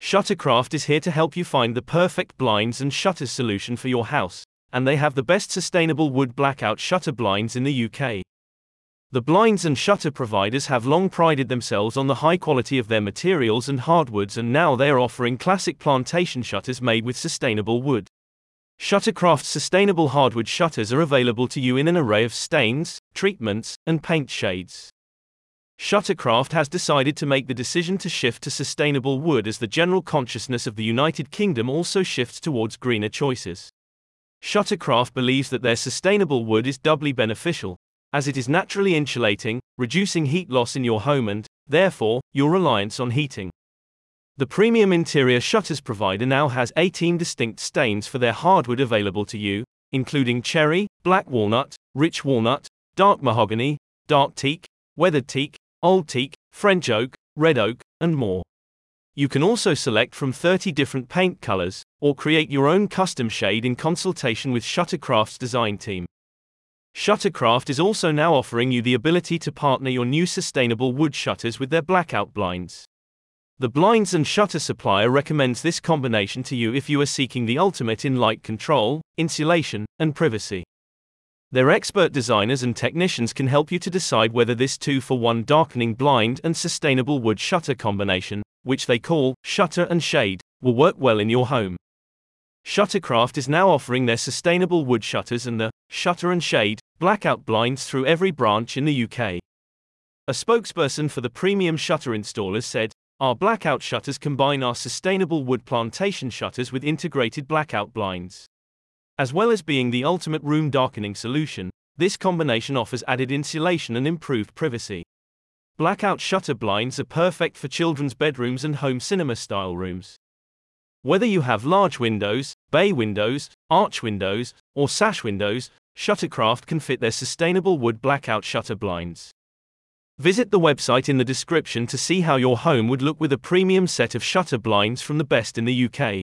Shuttercraft is here to help you find the perfect blinds and shutters solution for your house, and they have the best sustainable wood blackout shutter blinds in the UK. The blinds and shutter providers have long prided themselves on the high quality of their materials and hardwoods, and now they are offering classic plantation shutters made with sustainable wood. Shuttercraft's sustainable hardwood shutters are available to you in an array of stains, treatments, and paint shades. Shuttercraft has decided to make the decision to shift to sustainable wood as the general consciousness of the United Kingdom also shifts towards greener choices. Shuttercraft believes that their sustainable wood is doubly beneficial, as it is naturally insulating, reducing heat loss in your home and, therefore, your reliance on heating. The premium interior shutters provider now has 18 distinct stains for their hardwood available to you, including cherry, black walnut, rich walnut, dark mahogany, dark teak, weathered teak, old teak, French oak, red oak, and more. You can also select from 30 different paint colors, or create your own custom shade in consultation with Shuttercraft's design team. Shuttercraft is also now offering you the ability to partner your new sustainable wood shutters with their blackout blinds. The blinds and shutter supplier recommends this combination to you if you are seeking the ultimate in light control, insulation, and privacy. Their expert designers and technicians can help you to decide whether this 2 for 1 darkening blind and sustainable wood shutter combination, which they call shutter and shade, will work well in your home. Shuttercraft is now offering their sustainable wood shutters and the shutter and shade blackout blinds through every branch in the UK. A spokesperson for the premium shutter installers said, our blackout shutters combine our sustainable wood plantation shutters with integrated blackout blinds. As well as being the ultimate room darkening solution, this combination offers added insulation and improved privacy. Blackout shutter blinds are perfect for children's bedrooms and home cinema style rooms. Whether you have large windows, bay windows, arch windows, or sash windows, Shuttercraft can fit their sustainable wood blackout shutter blinds. Visit the website in the description to see how your home would look with a premium set of shutter blinds from the best in the UK.